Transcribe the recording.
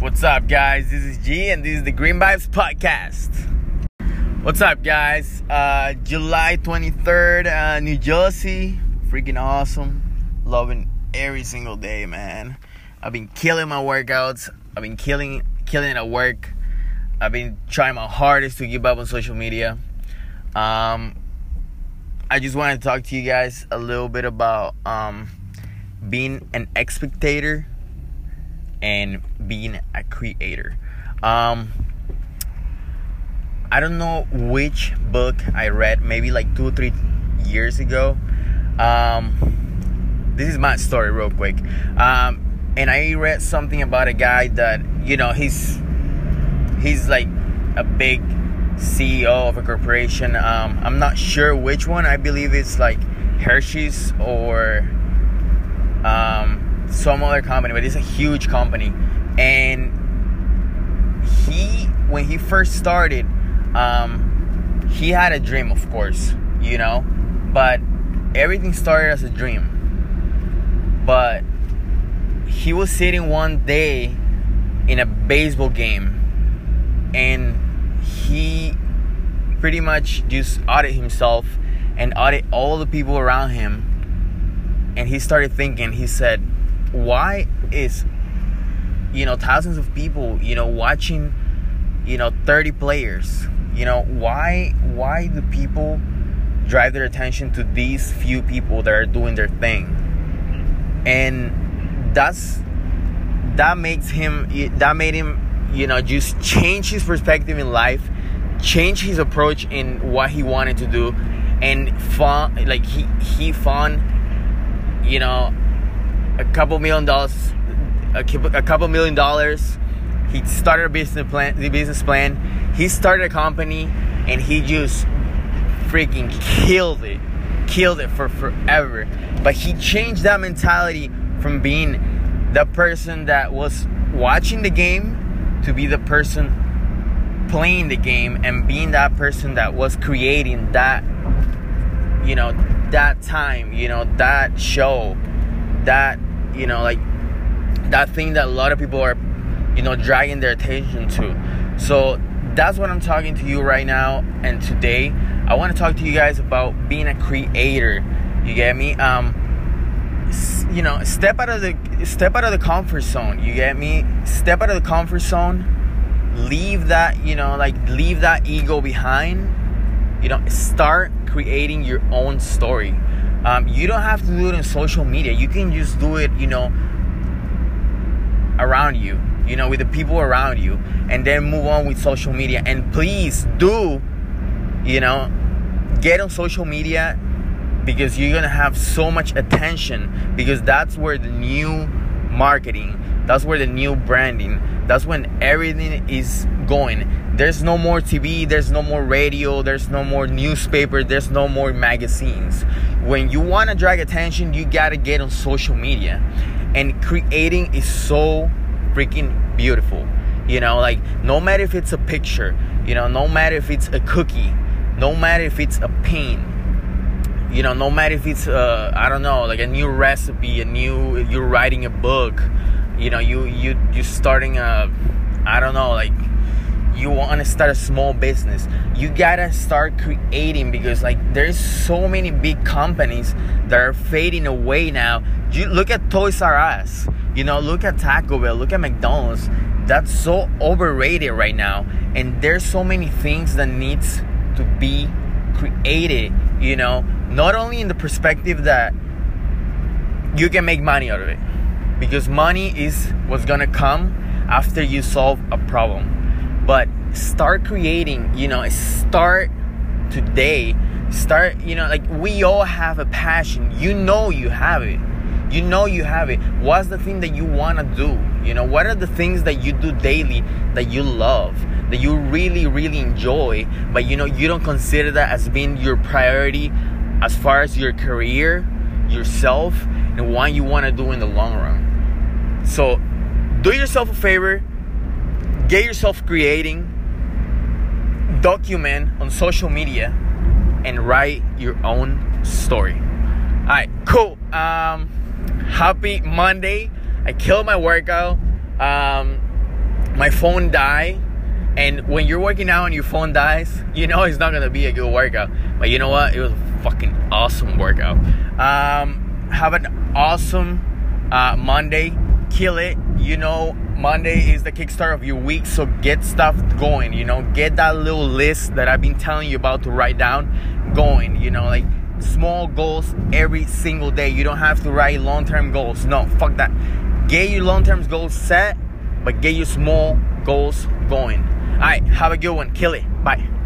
What's up, guys? This is G, and this is the Green Vibes Podcast. What's up, guys? Uh, July 23rd, uh, New Jersey. Freaking awesome. Loving every single day, man. I've been killing my workouts. I've been killing killing at work. I've been trying my hardest to keep up on social media. Um, I just wanted to talk to you guys a little bit about um, being an expectator and being a creator. Um, I don't know which book I read, maybe like two or three years ago. Um, this is my story, real quick. Um, and I read something about a guy that you know he's he's like a big CEO of a corporation. Um, I'm not sure which one. I believe it's like Hershey's or um, some other company, but it's a huge company. And he, when he first started, um, he had a dream, of course, you know, but everything started as a dream. But he was sitting one day in a baseball game and he pretty much just audit himself and audit all the people around him and he started thinking he said why is you know thousands of people you know watching you know 30 players? You know why why do people drive their attention to these few people that are doing their thing? And that's that makes him that made him you know, just change his perspective in life, change his approach in what he wanted to do, and found like he he found, you know, a couple million dollars, a, couple million dollars. He started a business plan. The business plan. He started a company, and he just freaking killed it, killed it for forever. But he changed that mentality from being the person that was watching the game to be the person playing the game and being that person that was creating that you know that time you know that show that you know like that thing that a lot of people are you know dragging their attention to. So that's what i'm talking to you right now and today i want to talk to you guys about being a creator. You get me? Um you know step out of the step out of the comfort zone. You get me? Step out of the comfort zone. Leave that you know like leave that ego behind. You know start creating your own story um, you don't have to do it in social media. You can just do it you know around you you know with the people around you and then move on with social media. And please do you know get on social media because you're gonna have so much attention because that's where the new marketing that's where the new branding that's when everything is going. There's no more tv there's no more radio there's no more newspaper there's no more magazines. When you want to drag attention you gotta get on social media. And creating is so freaking beautiful. You know like no matter if it's a picture you know no matter if it's a cookie no matter if it's a paint you know no matter if it's uh, i don't know like a new recipe a new you're writing a book you know you you you starting a i don't know like you want to start a small business you gotta start creating because like there's so many big companies that are fading away now. You look at toys r us you know look at taco bell look at mcdonald's. That's so overrated right now. And there's so many things that needs to be created you know not only in the perspective that you can make money out of it because money is what's gonna come after you solve a problem but start creating you know start today. Start you know like we all have a passion. You know you have it. You know you have it. What's the thing that you want to do? You know what are the things that you do daily that you love that you really really enjoy but you know you don't consider that as being your priority as far as your career, yourself, and what you want to do in the long run. So, do yourself a favor, get yourself creating, document on social media, and write your own story. All right, cool. Um, happy Monday. I killed my workout. Um, my phone died. and when you're working out and your phone dies you know it's not gonna be a good workout but you know what it was a fucking awesome workout um, have an awesome uh, monday kill it you know monday is the kickstart of your week so get stuff going you know? Get that little list that i've been telling you about to write down going you know? Like small goals every single day. You don't have to write long-term goals. No fuck that. Get your long-term goals set but get your small goals going. All right have a good one. Kill it. Bye